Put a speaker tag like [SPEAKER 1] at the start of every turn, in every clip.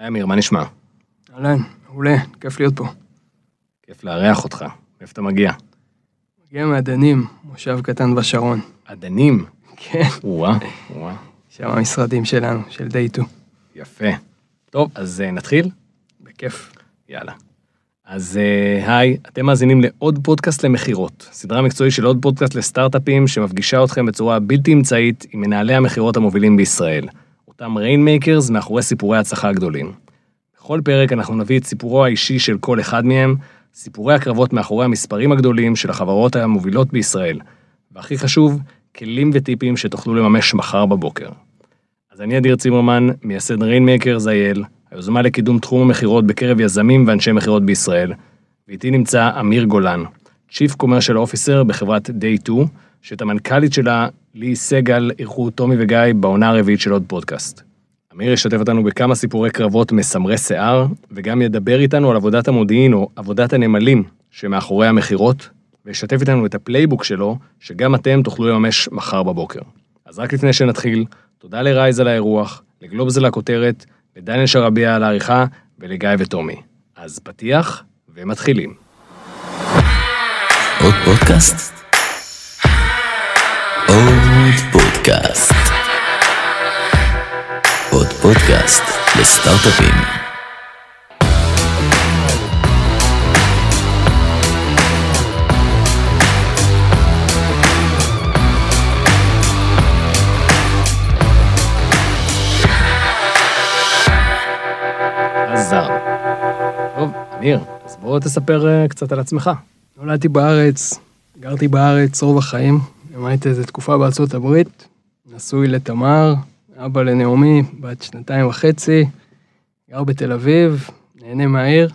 [SPEAKER 1] היי אמיר, מה נשמע?
[SPEAKER 2] אהלן, מעולה, כיף להיות פה.
[SPEAKER 1] כיף לארח אותך. מאיפה אתה מגיע?
[SPEAKER 2] מגיע מעדנים, מושב קטן בשרון.
[SPEAKER 1] עדנים.
[SPEAKER 2] כן,
[SPEAKER 1] וואה, וואה.
[SPEAKER 2] שם המשרדים שלנו, של דייטו.
[SPEAKER 1] יפה. טוב, אז אה, נתחיל?
[SPEAKER 2] בכיף.
[SPEAKER 1] יאללה. אז אה, היי, אתם מאזינים לעוד פודקאסט למכירות, סדרה מקצועית של עוד פודקאסט לסטארט-אפים שמפגישה אתכם בצורה בלתי אמצעית עם מנהלי המכירות המובילים בישראל, אותם Rainmakers מאחורי סיפורי ההצלחה הגדולים. בכל פרק אנחנו נביא את סיפורו האישי של כל אחד מהם, סיפורי הקרבות מאחורי המספרים הגדולים של החברות המובילות בישראל, והכי חשוב, כלים וטיפים שתוכלו לממש מחר בבוקר. אז אני אדיר צימרמן, מייסד Rainmakers IL, היוזמה לקידום תחום המכירות בקרב יזמים ואנשי מכירות בישראל, ואיתי נמצא אמיר גולן, Chief Commercial Officer בחברת Day 2, שאת המנכ"לית שלה, לי סגל, אירחו טומי וגיא בעונה הרביעית של עוד פודקאסט. אמיר ישתף אותנו בכמה סיפורי קרבות מסמרי שיער, וגם ידבר איתנו על עבודת המודיעין או עבודת הנמלים שמאחורי המכירות, וישתף איתנו את ה playbook שלו, שגם אתם תוכלו לממש מחר בבוקר. אז רק לפני שנתחיל, תודה ל Raise על האירוח, לגלובס על הכותרת, לדניאל שרביע על העריכה, ולגיא וטומי. אז פתיח, ומתחילים.
[SPEAKER 3] עוד פודקאסט? עוד פודקאסט. עוד פודקאסט לסטארט-אפים.
[SPEAKER 1] עזר. טוב, אמיר, אז בוא תספר אה, קצת על עצמך.
[SPEAKER 2] נולדתי בארץ, גרתי בארץ רוב החיים, למעט איזה תקופה בארצות הברית, נשוי לתמר, אבא לנעמי, בת שנתיים וחצי, גר בתל אביב, נהנה מהעיר,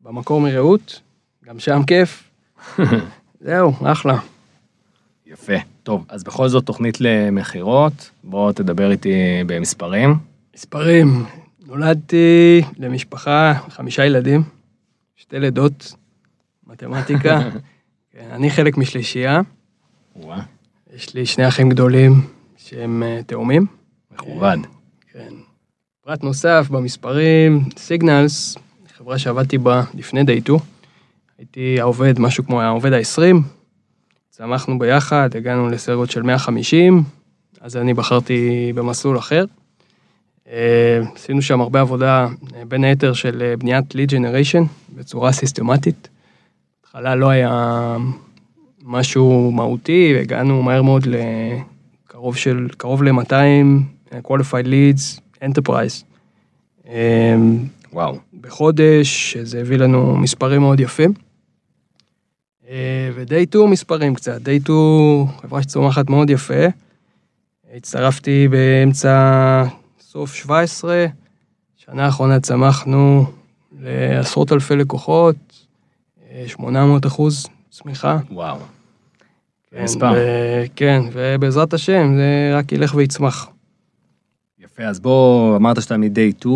[SPEAKER 2] במקור מרעות, גם שם כיף. זהו, אחלה.
[SPEAKER 1] יפה. טוב, אז בכל זאת תוכנית למכירות, בוא תדבר איתי במספרים.
[SPEAKER 2] מספרים, נולדתי למשפחה, חמישה ילדים, שתי לידות, מתמטיקה. כן, אני חלק משלישייה,
[SPEAKER 1] וואה,
[SPEAKER 2] יש לי שני אחים גדולים שהם אה, תאומים.
[SPEAKER 1] מכובד.
[SPEAKER 2] כן. פרט נוסף במספרים, סיגנלס, חברה שעבדתי בה לפני דייטו. הייתי העובד, משהו כמו העובד ה-20. צמחנו ביחד, הגענו לסרגות של 150, אז אני בחרתי במסלול אחר. אה, עשינו שם הרבה עבודה, אה, בין היתר של בניית lead generation בצורה סיסטמטית. בהתחלה לא היה משהו מהותי, הגענו מהר מאוד לקרוב של, קרוב ל-200 qualified leads, enterprise. אה,
[SPEAKER 1] וואו.
[SPEAKER 2] בחודש, שזה הביא לנו מספרים מאוד יפים. אה, ודי טו מספרים קצת, די טו חברה שצומחת מאוד יפה. הצטרפתי באמצע סוף 17, שנה האחרונה צמחנו לעשרות אלפי לקוחות, אה, 800 אחוז צמיחה.
[SPEAKER 1] וואו.
[SPEAKER 2] כן,
[SPEAKER 1] מספר.
[SPEAKER 2] ו- כן, ובעזרת השם זה רק ילך ויצמח.
[SPEAKER 1] יפה, אז בוא, אמרת שאתה מ-day 2,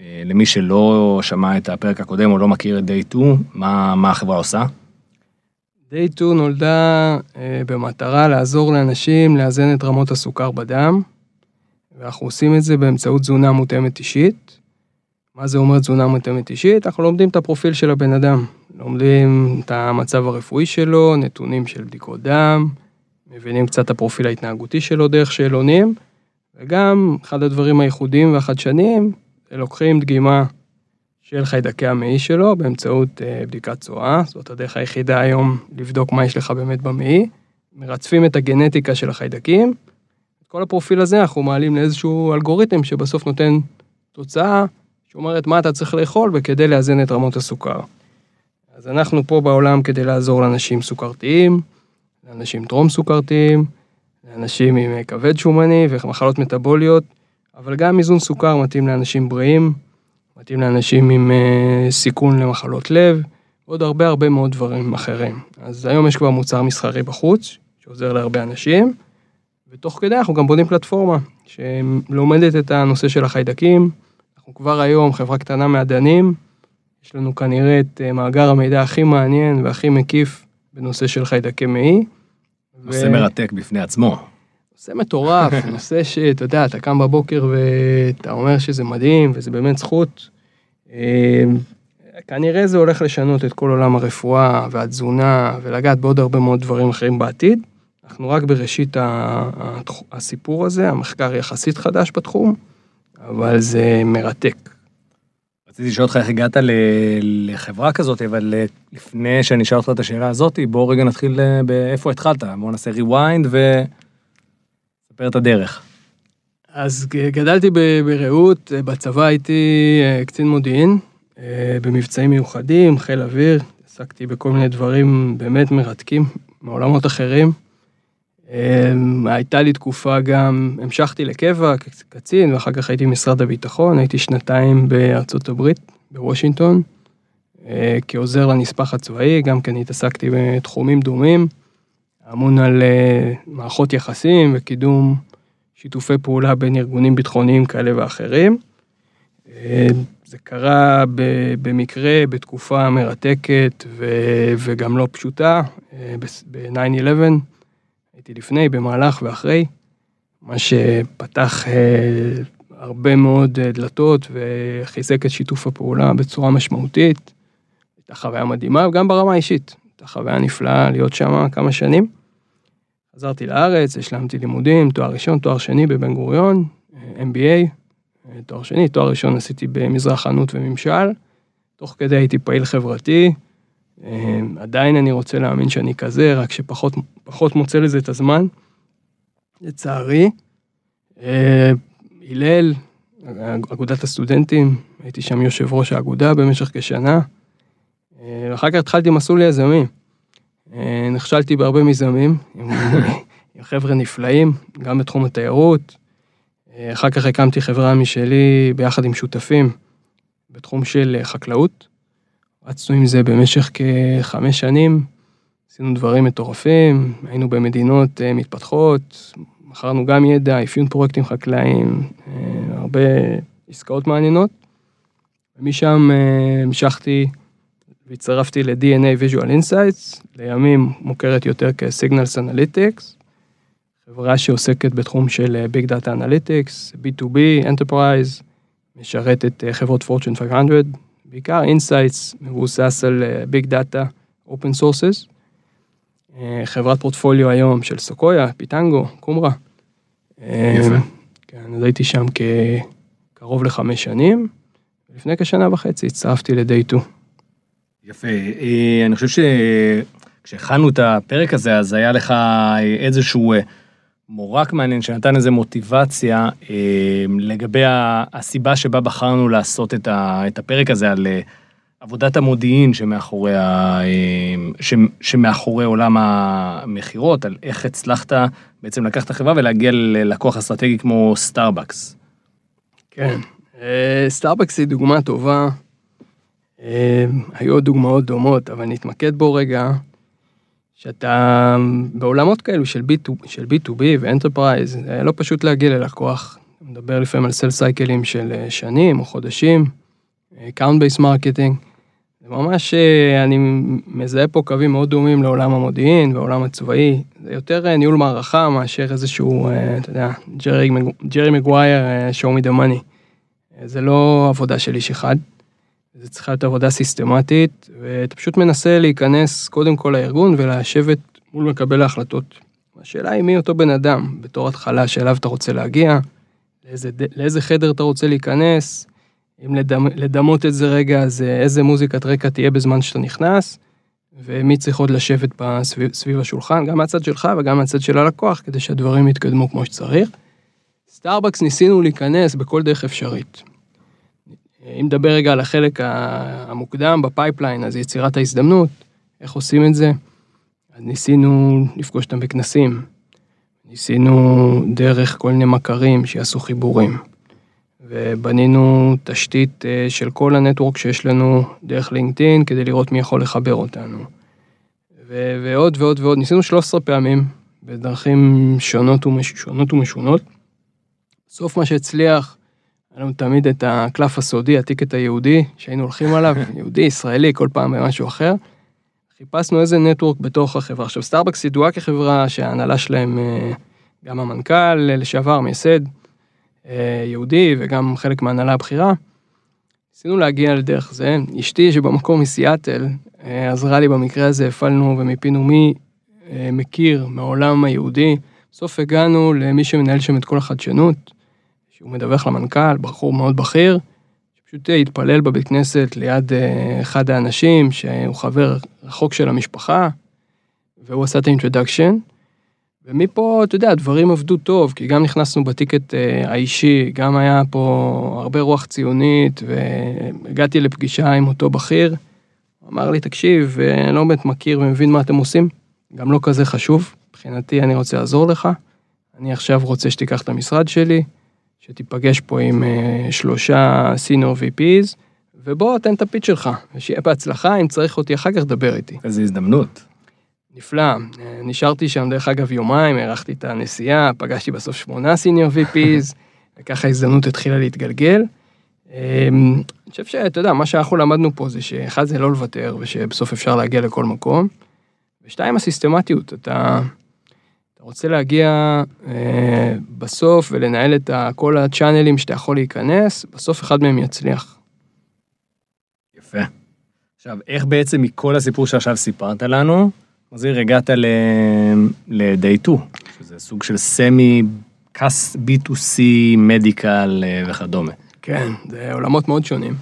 [SPEAKER 1] אה, למי שלא שמע את הפרק הקודם או לא מכיר את day 2, מה, מה החברה עושה?
[SPEAKER 2] דיי 2 נולדה אה, במטרה לעזור לאנשים לאזן את רמות הסוכר בדם, ואנחנו עושים את זה באמצעות תזונה מותאמת אישית. מה זה אומר תזונה מותאמת אישית? אנחנו לומדים את הפרופיל של הבן אדם, לומדים את המצב הרפואי שלו, נתונים של בדיקות דם, מבינים קצת את הפרופיל ההתנהגותי שלו דרך שאלונים, וגם אחד הדברים הייחודיים והחדשניים, לוקחים דגימה של חיידקי המעי שלו באמצעות אה, בדיקת צואה, זאת הדרך היחידה היום לבדוק מה יש לך באמת במעי, מרצפים את הגנטיקה של החיידקים, את כל הפרופיל הזה אנחנו מעלים לאיזשהו אלגוריתם שבסוף נותן תוצאה שאומרת מה אתה צריך לאכול וכדי לאזן את רמות הסוכר. אז אנחנו פה בעולם כדי לעזור לאנשים סוכרתיים, לאנשים טרום סוכרתיים, לאנשים עם אה, כבד שומני ומחלות מטבוליות, אבל גם איזון סוכר מתאים לאנשים בריאים, מתאים לאנשים עם אה, סיכון למחלות לב, ועוד הרבה הרבה מאוד דברים אחרים. אז היום יש כבר מוצר מסחרי בחוץ, שעוזר להרבה אנשים, ותוך כדי אנחנו גם בונים פלטפורמה שלומדת את הנושא של החיידקים. אנחנו כבר היום חברה קטנה מעדנים, יש לנו כנראה את אה, מאגר המידע הכי מעניין והכי מקיף בנושא של חיידקי מעי.
[SPEAKER 1] נושא מרתק בפני עצמו.
[SPEAKER 2] נושא מטורף, נושא שאתה יודע, אתה קם בבוקר ואתה אומר שזה מדהים וזה באמת זכות. אה, כנראה זה הולך לשנות את כל עולם הרפואה והתזונה ולגעת בעוד הרבה מאוד דברים אחרים בעתיד. אנחנו רק בראשית הסיפור הזה, המחקר יחסית חדש בתחום, אבל זה מרתק.
[SPEAKER 1] רציתי לשאול אותך איך הגעת ל- לחברה כזאת, אבל אה, לפני שאני אשאל אותך את השאלה הזאת, בוא רגע נתחיל אה, באיפה התחלת. בוא נעשה rewind וספר את הדרך.
[SPEAKER 2] אז גדלתי ברעות, אה, בצבא הייתי קצין מודיעין, במבצעים מיוחדים, חיל אוויר, עסקתי בכל מיני דברים באמת מרתקים, מעולמות אחרים. אה, הייתה לי תקופה גם, המשכתי לקבע כקצין, ואחר כך הייתי במשרד הביטחון, הייתי שנתיים בארצות הברית, בוושינגטון, אה, כעוזר לנספח הצבאי, גם כן התעסקתי בתחומים דומים, אמון על אה, מערכות יחסים וקידום שיתופי פעולה בין ארגונים ביטחוניים כאלה ואחרים. אה, זה קרה במקרה, בתקופה מרתקת וגם לא פשוטה, אה, ב-9-11, הייתי לפני, במהלך ואחרי, מה שפתח אה, הרבה מאוד אה, דלתות וחיזק את שיתוף הפעולה בצורה משמעותית. הייתה חוויה מדהימה, וגם ברמה האישית. הייתה חוויה נפלאה להיות שם כמה שנים. חזרתי לארץ, השלמתי לימודים, תואר ראשון, תואר שני בבן גוריון, אה, MBA, תואר שני, תואר ראשון עשיתי במזרח חנות וממשל, תוך כדי הייתי פעיל חברתי, עדיין אני רוצה להאמין שאני כזה, רק שפחות פחות מוצא לזה את הזמן, לצערי. אה, הלל, אגודת הסטודנטים, הייתי שם יושב ראש האגודה במשך כשנה, אה, ואחר כך התחלתי מסלול יזמים. אה, נכשלתי בהרבה מיזמים, עם, עם חבר'ה נפלאים, גם בתחום התיירות. אחר כך הקמתי חברה משלי ביחד עם שותפים בתחום של חקלאות. רצנו עם זה במשך כחמש שנים, עשינו דברים מטורפים, היינו במדינות אה, מתפתחות, מכרנו גם ידע, אפיון פרויקטים חקלאיים, אה, הרבה עסקאות מעניינות. ומשם אה, המשכתי והצטרפתי ל-DNA Visual Insights, לימים מוכרת יותר כ-Signals Analytics, חברה שעוסקת בתחום של Big Data Analytics, B2B, Enterprise, משרתת חברות Fortune 500, בעיקר Insights, מבוסס על Big Data, Open Sources. אה, חברת פורטפוליו היום של סוקויה, פיטנגו, קומרה. אה,
[SPEAKER 1] יפה.
[SPEAKER 2] כן, אז הייתי שם כקרוב לחמש שנים, ולפני כשנה וחצי הצטרפתי ל-Day 2.
[SPEAKER 1] יפה, אה, אני חושב שכשהכנו את הפרק הזה, אז היה לך איזשהו אה, מורק מעניין שנתן איזו מוטיבציה אה, לגבי הסיבה שבה בחרנו לעשות את ה- את הפרק הזה על אה, עבודת המודיעין שמאחורי, ה- אה, ש- שמאחורי עולם המכירות, על איך הצלחת בעצם לקחת את החברה ולהגיע ללקוח אסטרטגי כמו סטארבקס.
[SPEAKER 2] כן. אה, סטארבקס היא דוגמה טובה. אה, היו דוגמאות דומות, אבל נתמקד בו רגע, שאתה בעולמות כאלו של, B2, של B2B ו enterprise, לא פשוט להגיע ללקוח. מדבר לפעמים על sale cycle ים של אה, שנים או חודשים, account based marketing. זה ממש, אה, אני מזהה פה קווים מאוד דומים לעולם המודיעין והעולם הצבאי. זה יותר אה, ניהול מערכה מאשר איזשהו, אתה יודע, Jerry, Jerry Maguire, show me the money. זה לא עבודה של איש אחד. זה צריכה להיות עבודה סיסטמטית, ואתה פשוט מנסה להיכנס קודם כל לארגון ולשבת מול מקבל ההחלטות. השאלה היא מי אותו בן אדם, בתור התחלה שאליו אתה רוצה להגיע, לאיזה, לאיזה חדר אתה רוצה להיכנס, אם לדמ, לדמות את זה רגע, אז אה, איזה מוזיקת רקע תהיה בזמן שאתה נכנס, ומי צריך עוד לשבת בסביב, סביב השולחן, גם מהצד שלך וגם מהצד של הלקוח, כדי שהדברים יתקדמו כמו שצריך. סטארבקס ניסינו להיכנס בכל דרך אפשרית. אם נדבר רגע על החלק המוקדם ב pipeline, אז יצירת ההזדמנות, איך עושים את זה? אז ניסינו לפגוש אותם בכנסים, ניסינו דרך כל מיני מכרים שיעשו חיבורים, ובנינו תשתית אה, של כל הנטוורק שיש לנו דרך לינקדאין כדי לראות מי יכול לחבר אותנו. ו- ועוד ועוד ועוד, ניסינו 13 פעמים בדרכים שונות, ומש- שונות ומשונות. בסוף מה שהצליח, היה לנו תמיד את הקלף הסודי, הטיקט היהודי, שהיינו הולכים עליו, יהודי, ישראלי, כל פעם במשהו אחר. חיפשנו איזה network בתוך החברה. עכשיו, סטארבקס ידועה כחברה שההנהלה שלהם אה, גם המנכ"ל לשעבר, מייסד, אה, יהודי וגם חלק מהנהלה הבכירה. ניסינו להגיע לדרך זה. אשתי שבמקור מסיאטל אה, עזרה לי במקרה הזה, הפעלנו ומיפינו מי מכיר מהעולם היהודי. בסוף הגענו למי שמנהל שם את כל החדשנות, שהוא מדווח למנכ"ל, בחור מאוד בכיר, שפשוט התפלל בבית כנסת ליד אחד האנשים, שהוא חבר רחוק של המשפחה, והוא עשה את האינטרדקשן. ומפה, אתה יודע, הדברים עבדו טוב, כי גם נכנסנו בטיקט אה, האישי, גם היה פה הרבה רוח ציונית, והגעתי לפגישה עם אותו בכיר, הוא אמר לי, תקשיב, אה, אני לא באמת מכיר ומבין מה אתם עושים, גם לא כזה חשוב, מבחינתי אני רוצה לעזור לך, אני עכשיו רוצה שתיקח את המשרד שלי, שתיפגש פה עם אה, שלושה סינור VPs, ובוא, תן את הפיץ שלך, ושיהיה בהצלחה, אם צריך אותי אחר כך, דבר איתי.
[SPEAKER 1] איזו הזדמנות.
[SPEAKER 2] נפלא, נשארתי שם דרך אגב יומיים, הארכתי את הנסיעה, פגשתי בסוף שמונה סיניור VPs, וככה ההזדמנות התחילה להתגלגל. אמ, אני חושב שאתה יודע, מה שאנחנו למדנו פה זה שאחד זה לא לוותר, ושבסוף אפשר להגיע לכל מקום, ושתיים הסיסטמטיות, אתה רוצה להגיע אה, בסוף ולנהל את כל הצ'אנלים שאתה יכול להיכנס, בסוף אחד מהם יצליח.
[SPEAKER 1] יפה. עכשיו, איך בעצם מכל הסיפור שעכשיו סיפרת לנו, מזהיר, הגעת ל-day 2, שזה סוג של סמי, קאס B2C, מדיקל אה, וכדומה.
[SPEAKER 2] כן, זה עולמות מאוד שונים.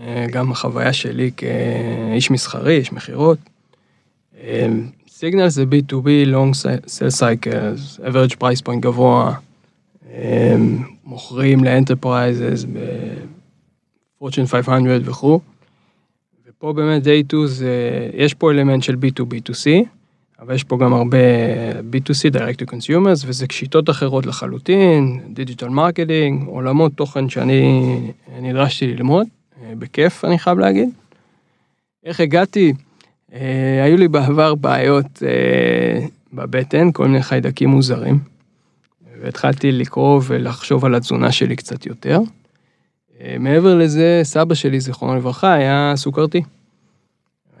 [SPEAKER 2] אה, גם החוויה שלי כאיש מסחרי, איש מכירות. Signals זה B2B, Long Sales Cycles, average price point גבוה, מוכרים ל enterprises ב-Fortune 500 וכו'. פה באמת day 2 זה, יש פה אלמנט של B2B2C, אבל יש פה גם הרבה B2C, direct to consumers, וזה שיטות אחרות לחלוטין, digital marketing, עולמות תוכן שאני נדרשתי ללמוד, אה, בכיף אני חייב להגיד. איך הגעתי? אה, היו לי בעבר בעיות אה, בבטן, כל מיני חיידקים מוזרים, והתחלתי לקרוא ולחשוב על התזונה שלי קצת יותר. מעבר לזה, סבא שלי, זיכרונו לברכה, היה סוכרתי.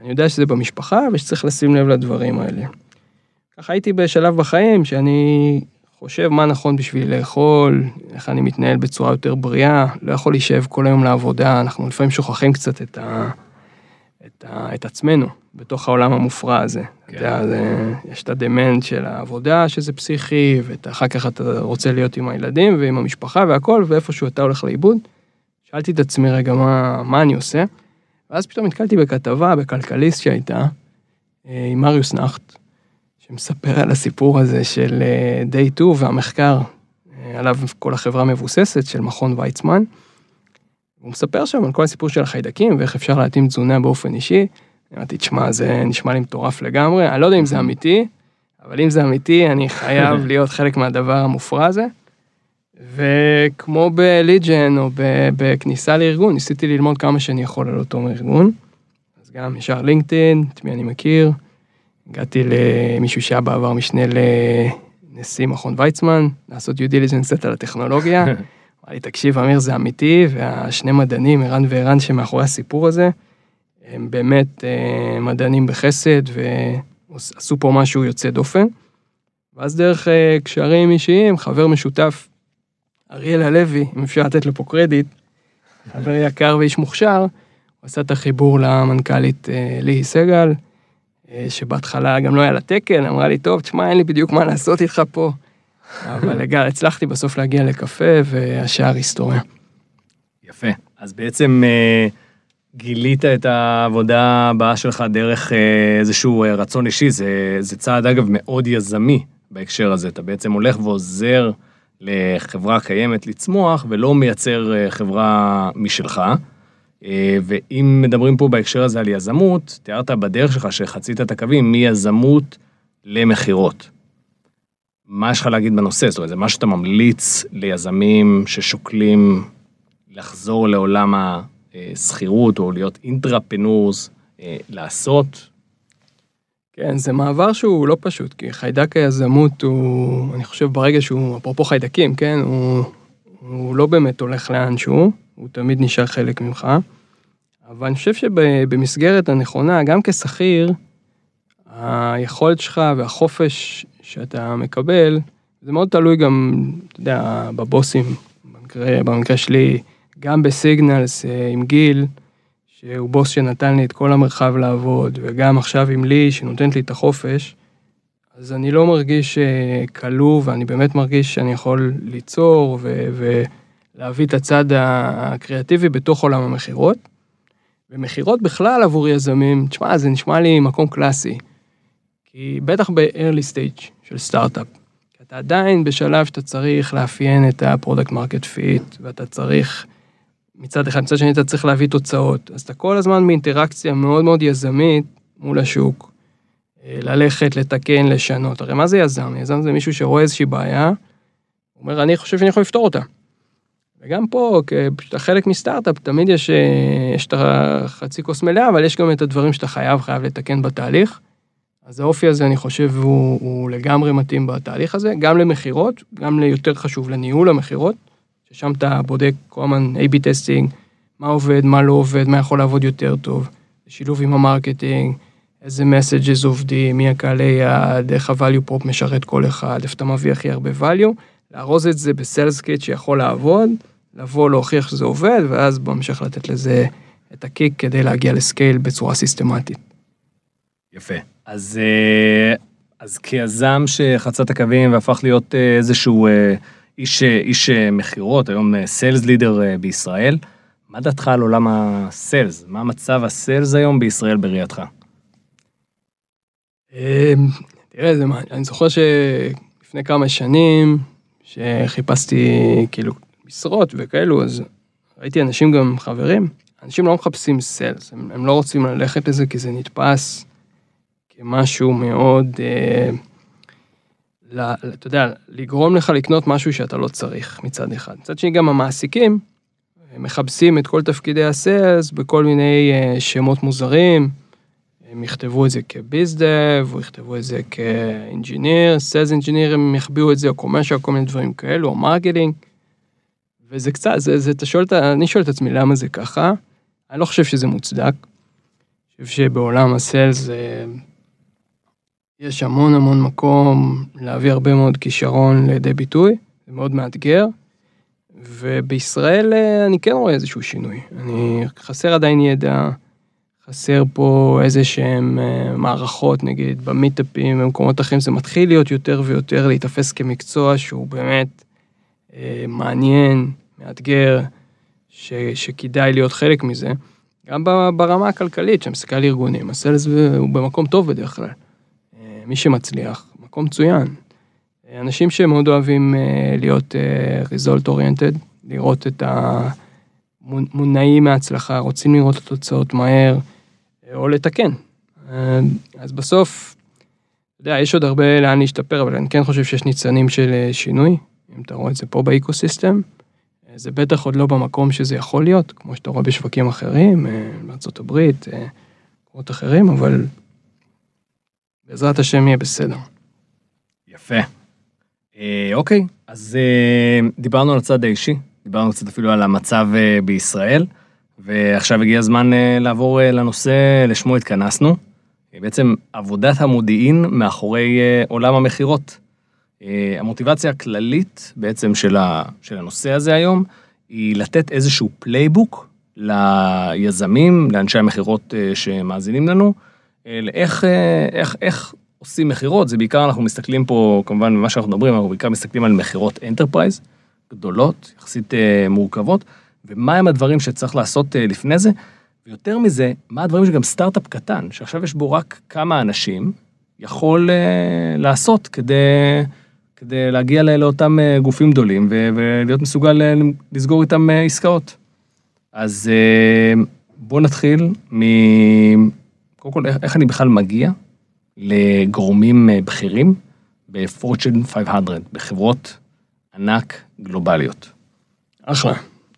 [SPEAKER 2] אני יודע שזה במשפחה ושצריך לשים לב לדברים האלה. ככה הייתי בשלב בחיים שאני חושב מה נכון בשביל לאכול, איך אני מתנהל בצורה יותר בריאה, לא יכול להישב כל היום לעבודה, אנחנו לפעמים שוכחים קצת את, ה, ה, את עצמנו בתוך העולם המופרע הזה. כן. אתה יודע, זה, יש את הדמנט של העבודה שזה פסיכי, ואחר כך אתה רוצה להיות עם הילדים ועם המשפחה והכל, ואיפשהו אתה הולך לאיבוד. שאלתי את עצמי רגע מה, מה אני עושה. ואז פתאום נתקלתי בכתבה בכלכליסט שהייתה, אה, עם מריוס נחט, שמספר על הסיפור הזה של אה, 2 והמחקר אה, עליו כל החברה מבוססת, של מכון ויצמן. הוא מספר שם על כל הסיפור של החיידקים ואיך אפשר להתאים תזונה באופן אישי. אמרתי, תשמע, זה נשמע לי מטורף לגמרי, אני לא יודע אם זה אמיתי, אבל אם זה אמיתי, אני חייב להיות חלק מהדבר המופרע הזה. וכמו בליג'ן או בכניסה לארגון, ניסיתי ללמוד כמה שאני יכול על אותו ארגון. אז גם ישר לינקדאין, את מי אני מכיר. הגעתי למישהו שהיה בעבר משנה לנשיא מכון ויצמן, לעשות דיליג'נס קצת על הטכנולוגיה. אמר לי, תקשיב, אמיר, זה אמיתי, והשני מדענים, ערן וערן, שמאחורי הסיפור הזה, הם באמת אה, מדענים בחסד, ועשו פה משהו יוצא דופן. ואז דרך אה, קשרים אישיים, חבר משותף אריאל הלוי, אם אפשר לתת לו פה קרדיט, חבר יקר ואיש מוכשר, הוא עשה את החיבור למנכ"לית אה, ליהי סגל, שבהתחלה גם לא היה לה תקן, אמרה לי, טוב, תשמע, אין לי בדיוק מה לעשות איתך פה. אבל הצלחתי בסוף להגיע לקפה, והשאר היסטוריה.
[SPEAKER 1] יפה. אז בעצם אה, גילית את העבודה הבאה שלך דרך איזשהו רצון אישי, זה, זה צעד אגב מאוד יזמי בהקשר הזה, אתה בעצם הולך ועוזר לחברה קיימת לצמוח ולא מייצר אה, חברה משלך. אה, ואם מדברים פה בהקשר הזה על יזמות, תיארת בדרך שלך שחצית את הקווים מיזמות למכירות. מה יש לך להגיד בנושא? זאת אומרת, זה מה שאתה ממליץ ליזמים ששוקלים לחזור לעולם השכירות או להיות אינטרפנורס, אה, לעשות?
[SPEAKER 2] כן, זה מעבר שהוא לא פשוט, כי חיידק היזמות הוא, אני חושב ברגע שהוא, אפרופו חיידקים, כן, הוא, הוא לא באמת הולך לאן שהוא, הוא תמיד נשאר חלק ממך. אבל אני חושב שבמסגרת הנכונה, גם כשכיר, היכולת שלך והחופש שאתה מקבל, זה מאוד תלוי גם, אתה יודע, בבוסים, במקרה, במקרה שלי, גם בסיגנלס אה, עם גיל, שהוא בוס שנתן לי את כל המרחב לעבוד, וגם עכשיו עם לי, שנותנת לי את החופש, אז אני לא מרגיש אה, כלוא, ואני באמת מרגיש שאני יכול ליצור ו- ולהביא את הצד הקריאטיבי בתוך עולם המכירות. ומכירות בכלל עבור יזמים, תשמע, זה נשמע לי מקום קלאסי. כי בטח ב-early stage של סטארט-אפ. אתה עדיין בשלב שאתה צריך לאפיין את ה-product market fit, ואתה צריך, מצד אחד, מצד שני אתה צריך להביא תוצאות. אז אתה כל הזמן באינטראקציה מאוד מאוד יזמית מול השוק. אה, ללכת, לתקן, לשנות. הרי מה זה יזם? יזם זה מישהו שרואה איזושהי בעיה, הוא אומר, אני חושב שאני יכול לפתור אותה. וגם פה, כשאתה חלק מסטארט-אפ, תמיד יש, אה, יש את החצי כוס מלאה, אבל יש גם את הדברים שאתה חייב, חייב לתקן בתהליך. אז האופי הזה, אני חושב, הוא, הוא לגמרי מתאים בתהליך הזה, גם למכירות, גם ליותר חשוב, לניהול המכירות, ששם אתה בודק כל הזמן A-B testing, מה עובד, מה לא עובד, מה יכול לעבוד יותר טוב, שילוב עם ה marketing, איזה messages עובדים, מי הקהלי יעד, איך ה-value prop משרת כל אחד, איפה אתה מביא הכי הרבה value, לארוז את זה ב sales kit שיכול לעבוד, לבוא להוכיח שזה עובד, ואז בהמשך לתת לזה את ה kick כדי להגיע ל scale בצורה סיסטמטית.
[SPEAKER 1] יפה. אז, אה, אז כיזם שחצה את הקווים והפך להיות אה, איזשהו אה, איש, איש מכירות, היום sales leader בישראל, מה דעתך על עולם ה sales? מה מצב ה sales היום בישראל בראייתך?
[SPEAKER 2] תראה, זה מה, אני זוכר שלפני כמה שנים, שחיפשתי כאילו משרות וכאלו, אז ראיתי אנשים גם חברים, אנשים לא מחפשים סיילס, הם, הם לא רוצים ללכת לזה כי זה נתפס כמשהו מאוד, אה, ל, אתה יודע, לגרום לך לקנות משהו שאתה לא צריך מצד אחד. מצד שני גם המעסיקים מכבסים את כל תפקידי הסיילס בכל מיני אה, שמות מוזרים. הם יכתבו את זה כ bizdev, או יכתבו את זה כ engineer, sales engineer, הם יחביאו את זה, או commercial, כל מיני דברים כאלו, או marketing. וזה קצת, זה, זה, אתה שואל, אני שואל את עצמי למה זה ככה, אני לא חושב שזה מוצדק. אני חושב שבעולם ה sales יש המון המון מקום להביא הרבה מאוד כישרון לידי ביטוי, זה מאוד מאתגר. ובישראל אה, אני כן רואה איזשהו שינוי. אני חסר עדיין ידע, חסר פה איזה שהם אה, מערכות, נגיד, במיטאפים, במקומות אחרים, זה מתחיל להיות יותר ויותר להיתפס כמקצוע שהוא באמת אה, מעניין, מאתגר, ש, שכדאי להיות חלק מזה. גם ברמה הכלכלית, שאני מסתכל על ארגונים, הסיילס הוא במקום טוב בדרך כלל. אה, מי שמצליח, מקום מצוין. אנשים שמאוד אוהבים להיות result oriented, לראות את המונעים מההצלחה, רוצים לראות את התוצאות מהר, או לתקן. אז בסוף, אתה יודע, יש עוד הרבה לאן להשתפר, אבל אני כן חושב שיש ניצנים של שינוי, אם אתה רואה את זה פה באקוסיסטם. זה בטח עוד לא במקום שזה יכול להיות, כמו שאתה רואה בשווקים אחרים, בארה"ב, מקומות אחרים, אבל בעזרת השם יהיה בסדר.
[SPEAKER 1] יפה. אוקיי, אז אה, דיברנו על הצד האישי, דיברנו קצת אפילו על המצב אה, בישראל. ועכשיו הגיע הזמן אה, לעבור אה, לנושא לשמו התכנסנו. אה, בעצם עבודת המודיעין מאחורי עולם המכירות. המוטיבציה הכללית בעצם של, ה, של הנושא הזה היום, היא לתת איזשהו playbook ליזמים, לאנשי המכירות שמאזינים לנו, לאיך איך, איך עושים מכירות, זה בעיקר אנחנו מסתכלים פה, כמובן, ממה שאנחנו מדברים, אנחנו בעיקר מסתכלים על מכירות Enterprise, גדולות, יחסית מורכבות. ומהם הדברים שצריך לעשות אה, לפני זה, ויותר מזה, מה הדברים שגם סטארט-אפ קטן, שעכשיו יש בו רק כמה אנשים, יכול לעשות כדי, כדי להגיע לאותם גופים גדולים ולהיות מסוגל לסגור איתם עסקאות. אז בואו נתחיל. קודם כל, איך, אני בכלל מגיע לגורמים אה, בכירים ב-Fortune 500, בחברות ענק גלובליות.
[SPEAKER 2] אחלה.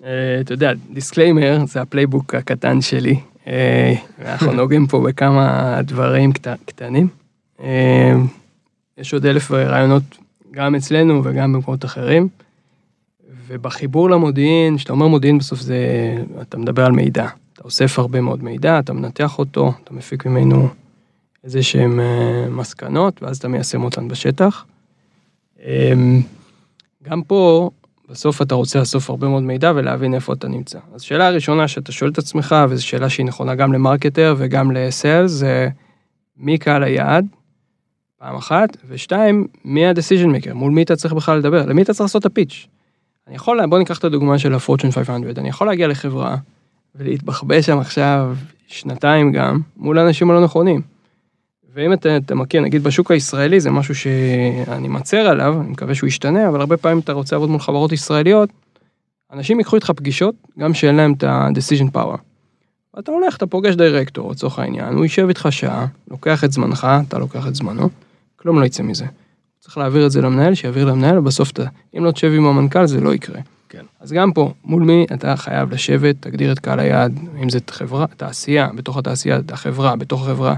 [SPEAKER 2] אה, אתה יודע, disclaimer זה ה playbook הקטן שלי. אה, אנחנו נוגעים פה בכמה דברים קטנים. אה, יש עוד אלף רעיונות גם אצלנו וגם במקומות אחרים. ובחיבור למודיעין, כשאתה אומר מודיעין בסוף זה, אתה מדבר על מידע. אתה אוסף הרבה מאוד מידע, אתה מנתח אותו, אתה מפיק ממנו איזה שהם מסקנות, ואז אתה מיישם אותן בשטח. אמ, גם פה, בסוף אתה רוצה לאסוף הרבה מאוד מידע ולהבין איפה אתה נמצא. אז שאלה הראשונה שאתה שואל את עצמך, וזו שאלה שהיא נכונה גם למרקטר וגם לסיילס, זה מי קהל היעד, פעם אחת, ושתיים, מי ה-decision maker, מול מי אתה צריך בכלל לדבר, למי אתה צריך לעשות את הפיץ'. אני יכול, בוא ניקח את הדוגמה של ה-Fortune 500, אני יכול להגיע לחברה ולהתבחבש שם עכשיו שנתיים גם, מול האנשים הלא נכונים. ואם אתה, אתה מכיר, נגיד בשוק הישראלי זה משהו שאני מצר עליו, אני מקווה שהוא ישתנה, אבל הרבה פעמים אתה רוצה לעבוד מול חברות ישראליות, אנשים ייקחו איתך פגישות, גם שאין להם את ה-decision power. ואתה הולך, אתה פוגש דירקטור, לצורך העניין, הוא יישב איתך שעה, לוקח את זמנך, אתה לוקח את זמנו, כלום לא יצא מזה. צריך להעביר את זה למנהל, שיעביר למנהל, ובסוף אתה, אם לא תשב עם המנכ"ל זה לא יקרה.
[SPEAKER 1] כן.
[SPEAKER 2] אז גם פה, מול מי אתה חייב לשבת, תגדיר את קהל היעד, אם זה חברה, תעשייה, בתוך התעשייה, החברה, בתוך החברה,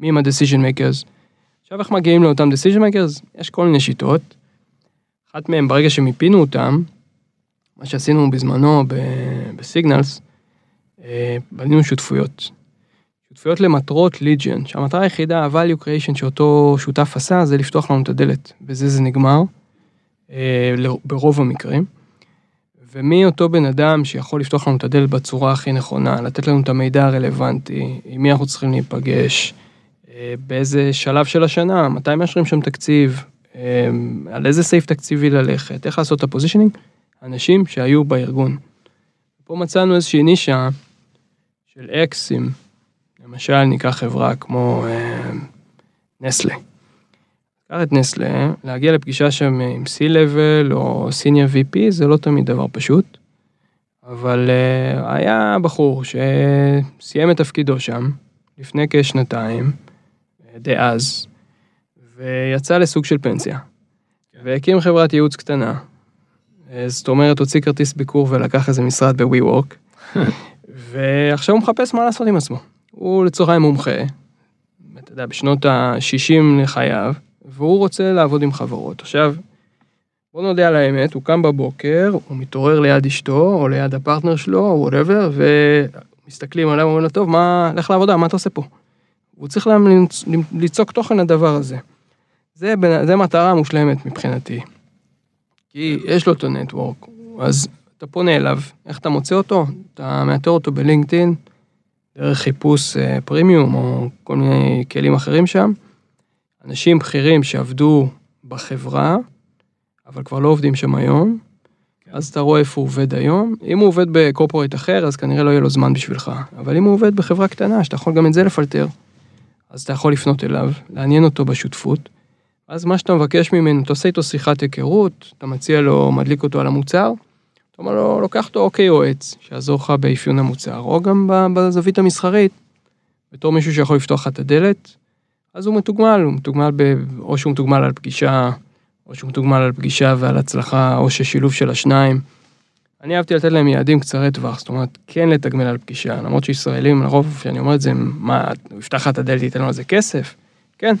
[SPEAKER 2] מי הם ה-decision makers. עכשיו איך מגיעים לאותם decision makers? יש כל מיני שיטות. אחת מהן, ברגע שמיפינו אותם, מה שעשינו בזמנו בסיגנלס, אה, בנינו שותפויות. שותפויות למטרות ליג'ן, שהמטרה היחידה, ה-value creation שאותו שותף עשה, זה לפתוח לנו את הדלת. בזה זה נגמר, אה, ברוב המקרים. ומי אותו בן אדם שיכול לפתוח לנו את הדלת בצורה הכי נכונה, לתת לנו את המידע הרלוונטי, עם מי אנחנו צריכים להיפגש, אה, באיזה שלב של השנה, מתי מאשרים שם תקציב, אה, על איזה סעיף תקציבי ללכת, איך לעשות את הפוזישנינג, אנשים שהיו בארגון. פה מצאנו איזושהי נישה של אקסים, למשל ניקח חברה כמו אה, נסלה. את נסלה, להגיע לפגישה שם עם C-Level או Senior VP זה לא תמיד דבר פשוט, אבל uh, היה בחור שסיים את תפקידו שם לפני כשנתיים, דאז, ויצא לסוג של פנסיה, והקים חברת ייעוץ קטנה. זאת אומרת, הוציא כרטיס ביקור ולקח איזה משרד ב-WeWork, ועכשיו הוא מחפש מה לעשות עם עצמו. הוא לצורך העניין מומחה, אתה יודע, בשנות ה-60 לחייו, והוא רוצה לעבוד עם חברות. עכשיו, בוא נודה על האמת, הוא קם בבוקר, הוא מתעורר ליד אשתו, או ליד הפרטנר שלו, או whatever, ומסתכלים עליו ואומרים לו, טוב, מה, לך לעבודה, מה אתה עושה פה? הוא צריך ליצוק תוכן לדבר הזה. זה, זה מטרה מושלמת מבחינתי. כי יש לו את הנטוורק, אז אתה פונה אליו, איך אתה מוצא אותו? אתה מאתר אותו בלינקדאין, דרך חיפוש פרימיום או כל מיני כלים אחרים שם. אנשים בכירים שעבדו בחברה, אבל כבר לא עובדים שם היום, כן. אז אתה רואה איפה הוא עובד היום. אם הוא עובד בקורפורט אחר, אז כנראה לא יהיה לו זמן בשבילך. אבל אם הוא עובד בחברה קטנה, שאתה יכול גם את זה לפלטר, אז אתה יכול לפנות אליו, לעניין אותו בשותפות. אז מה שאתה מבקש ממנו, אתה עושה איתו שיחת היכרות, אתה מציע לו, מדליק אותו על המוצר, אתה אומר לו, לוקח אותו אוקיי יועץ, שיעזור לך באפיון המוצר, או גם בזווית המסחרית, בתור מישהו שיכול לפתוח לך את הדלת, אז הוא מתוגמל, הוא מתוגמל, ב... או שהוא מתוגמל על פגישה, או שהוא מתוגמל על פגישה ועל הצלחה, או ששילוב של השניים. אני אהבתי לתת להם יעדים קצרי טווח, זאת אומרת, כן לתגמל על פגישה, למרות שישראלים, לרוב, כשאני אומר את זה, מה, הוא יפתח לך את הדלת, ייתן לו על זה כסף? כן,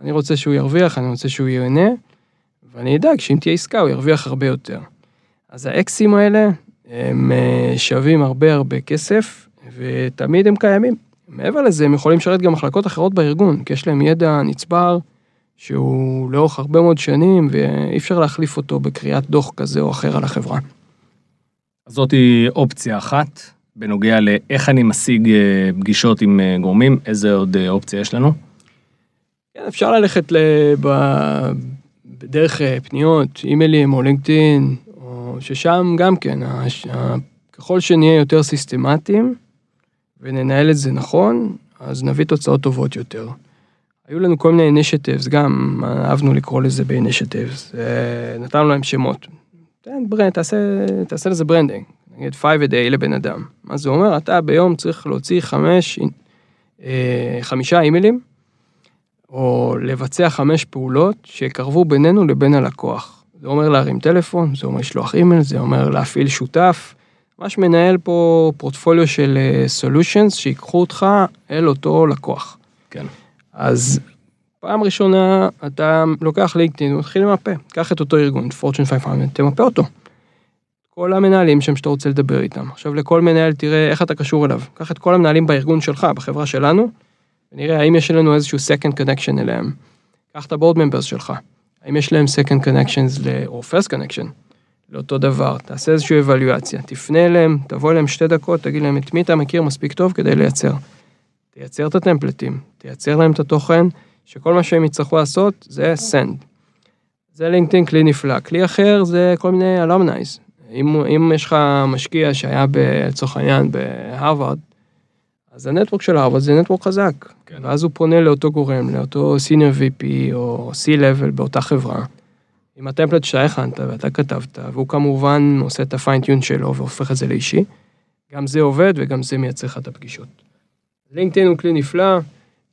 [SPEAKER 2] אני רוצה שהוא ירוויח, אני רוצה שהוא ייהנה, ואני אדאג שאם תהיה עסקה, הוא ירוויח הרבה יותר. אז האקסים האלה, הם אה, שווים הרבה הרבה כסף, ותמיד הם קיימים. מעבר לזה, הם יכולים לשרת גם מחלקות אחרות בארגון, כי יש להם ידע נצבר, שהוא לאורך הרבה מאוד שנים, ואי אפשר להחליף אותו בקריאת דוח כזה או אחר על החברה.
[SPEAKER 1] זאתי אופציה אחת, בנוגע לאיך אני משיג אה, פגישות עם אה, גורמים, איזה עוד אופציה יש לנו?
[SPEAKER 2] כן, אפשר ללכת לב... בדרך פניות, אימיילים או לינקדאין, או ששם גם כן, ככל שנהיה יותר סיסטמטיים, וננהל את זה נכון, אז נביא תוצאות טובות יותר. היו לנו כל מיני initiatives, גם אהבנו לקרוא לזה ב-initiatives, נתנו להם שמות. תן brand, תעשה, תעשה לזה branding, נגיד 5 a day לבן אדם. מה זה אומר? אתה ביום צריך להוציא חמש, אה, חמישה אימיילים, או לבצע חמש פעולות שיקרבו בינינו לבין הלקוח. זה אומר להרים טלפון, זה אומר לשלוח אימייל, זה אומר להפעיל שותף. ממש מנהל פה פורטפוליו של solutions אה, שיקחו אותך אל אותו לקוח.
[SPEAKER 1] כן.
[SPEAKER 2] אז פעם ראשונה אתה לוקח לינקדאין ומתחיל למפה, קח את אותו ארגון, Fortune 500, תמפה אותו. כל המנהלים שם שאתה רוצה לדבר איתם. עכשיו לכל מנהל תראה איך אתה קשור אליו. קח את כל המנהלים בארגון שלך, בחברה שלנו, ונראה האם יש לנו איזשהו second connection אליהם. קח את הבורד ממברס שלך. האם יש להם second connections ל- או first connection לאותו דבר, תעשה איזושהי אבלואציה, תפנה אליהם, תבוא אליהם שתי דקות, תגיד להם את מי אתה מכיר מספיק טוב כדי לייצר. תייצר את הטמפלטים, תייצר להם את התוכן, שכל מה שהם יצטרכו לעשות זה send. זה לינקדאין כלי נפלא. כלי אחר זה כל מיני alumnis. אם, אם יש לך משקיע שהיה לצורך העניין בהרווארד, אז ה network של הרווארד זה network חזק.
[SPEAKER 1] כן.
[SPEAKER 2] ואז הוא פונה לאותו גורם, לאותו senior VP או C-Level באותה חברה. עם ה template שאתה הכנת ואתה כתבת, והוא כמובן עושה את ה fine-tune שלו והופך את זה לאישי. גם זה עובד וגם זה מייצר לך את הפגישות. לינקדאין הוא כלי נפלא,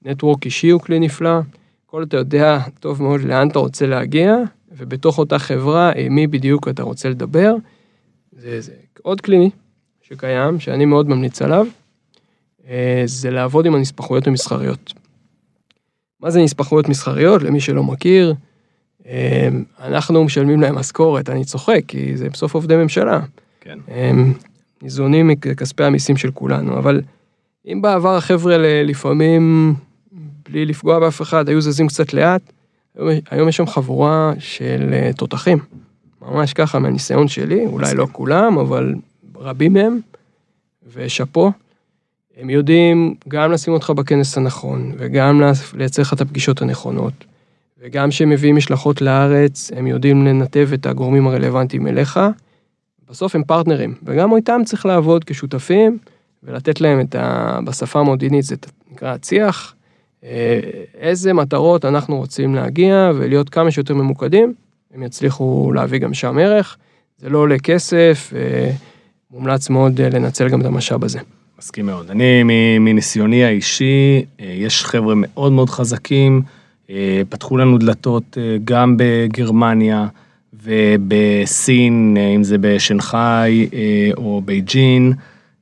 [SPEAKER 2] נטוורק אישי הוא כלי נפלא, כל אתה יודע טוב מאוד לאן אתה רוצה להגיע, ובתוך אותה חברה, עם מי בדיוק אתה רוצה לדבר. זה, זה עוד כלי שקיים, שאני מאוד ממליץ עליו, אה, זה לעבוד עם הנספחויות המסחריות. מה זה נספחויות מסחריות? למי שלא מכיר, אנחנו משלמים להם משכורת, אני צוחק, כי זה בסוף עובדי ממשלה.
[SPEAKER 1] כן.
[SPEAKER 2] ניזונים מכספי המיסים של כולנו, אבל אם בעבר החבר'ה לפעמים, בלי לפגוע באף אחד, היו זזים קצת לאט, היום, היום יש שם חבורה של אה, תותחים. ממש ככה מהניסיון שלי, אולי לא כולם, אבל רבים מהם, ושאפו. הם יודעים גם לשים אותך בכנס הנכון, וגם לייצר לך את הפגישות הנכונות, וגם כשהם מביאים משלחות לארץ, הם יודעים לנתב את הגורמים הרלוונטיים אליך. בסוף הם פרטנרים, וגם איתם צריך לעבוד כשותפים, ולתת להם את ה... בשפה המודיעינית זה נקרא הצי"ח, אה, איזה מטרות אנחנו רוצים להגיע ולהיות כמה שיותר ממוקדים, הם יצליחו להביא גם שם ערך, זה לא עולה כסף, מומלץ מאוד אה, לנצל גם את המשאב הזה.
[SPEAKER 1] מסכים מאוד. אני, מניסיוני האישי, אה, יש חבר'ה מאוד מאוד חזקים, פתחו לנו דלתות אה, גם בגרמניה ובסין, אה, אם זה בשנגחאי אה, או בייג'ין.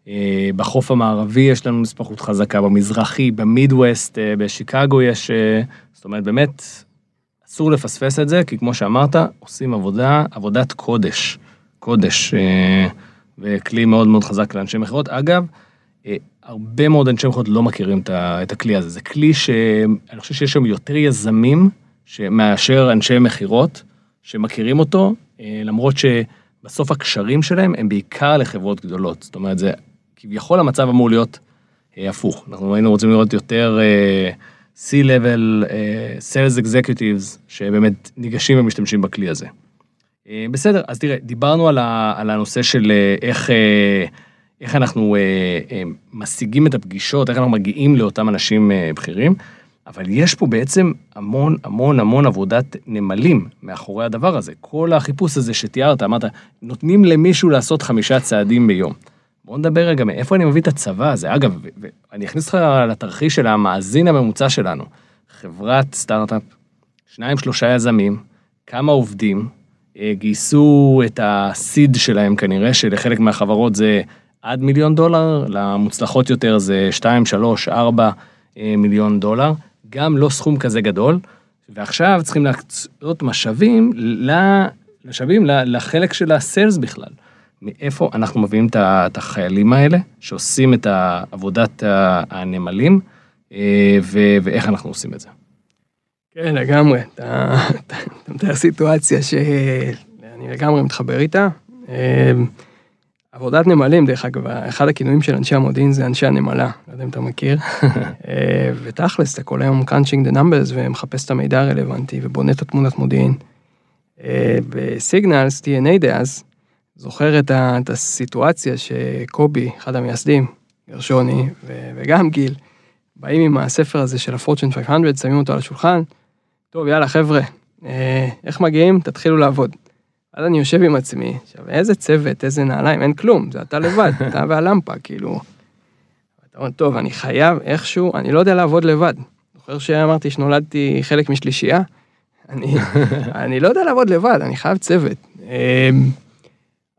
[SPEAKER 1] אה, בחוף המערבי יש לנו נספחות חזקה, במזרחי, במידווסט, אה, בשיקגו יש, אה, זאת אומרת, באמת, אסור לפספס את זה, כי כמו שאמרת, עושים עבודה, עבודת קודש. קודש, אה, וכלי מאוד מאוד חזק לאנשי מכירות. אגב, אה, הרבה מאוד אנשי מכירות לא מכירים את הכלי הזה. זה כלי שאני חושב שיש שם יותר יזמים מאשר אנשי מכירות שמכירים אותו, אה, למרות שבסוף הקשרים שלהם הם בעיקר לחברות גדולות. זאת אומרת, זה כביכול המצב אמור להיות אה, הפוך. אנחנו היינו רוצים לראות יותר אה, C-Level, Sales Executives, שבאמת ניגשים ומשתמשים בכלי הזה. בסדר, אז תראה, דיברנו על, על הנושא של איך, איך אנחנו אה, אה, משיגים את הפגישות, איך אנחנו מגיעים לאותם אנשים אה, בכירים, אבל יש פה בעצם המון המון המון עבודת נמלים מאחורי הדבר הזה. כל החיפוש הזה שתיארת, אמרת, נותנים למישהו לעשות חמישה צעדים ביום. בוא נדבר רגע מאיפה אני מביא את הצבא הזה. אגב, ואני אכניס אותך לתרחיש של המאזין הממוצע שלנו. חברת סטארט-אפ, שניים שלושה יזמים, כמה עובדים, אה, גייסו את הסיד שלהם כנראה, שלחלק מהחברות זה עד מיליון דולר, למוצלחות יותר זה 2, 3, 4 מיליון דולר, גם לא סכום כזה גדול, ועכשיו צריכים להקצות משאבים, משאבים לחלק של הסיילס בכלל. מאיפה אנחנו מביאים את החיילים האלה, שעושים את עבודת הנמלים, אה, ו- ואיך אנחנו עושים את זה.
[SPEAKER 2] כן, לגמרי. אתה מתאר סיטואציה שאני לגמרי מתחבר איתה. עבודת נמלים, דרך אגב, אחד הכינויים של אנשי המודיעין זה אנשי הנמלה, לא יודע אם אתה מכיר. אה, ותכלס, אתה כל היום crunching the numbers ומחפש את המידע הרלוונטי ובונה את התמונת מודיעין. אה, בסיגנלס, TNA דאז, זוכר את, ה, את הסיטואציה שקובי, אחד המייסדים, גרשוני ו- וגם גיל, באים עם הספר הזה של הפורצ'ן 500, שמים אותו על השולחן, טוב, יאללה, חבר'ה, אה, איך מגיעים? תתחילו לעבוד. אז אני יושב עם עצמי, עכשיו, איזה צוות, איזה נעליים, אין כלום, זה אתה לבד, אתה והלמפה, כאילו. אתה אומר, טוב, אני חייב איכשהו, אני לא יודע לעבוד לבד. זוכר שאמרתי שנולדתי חלק משלישייה? אני, אני לא יודע לעבוד לבד, אני חייב צוות. אה,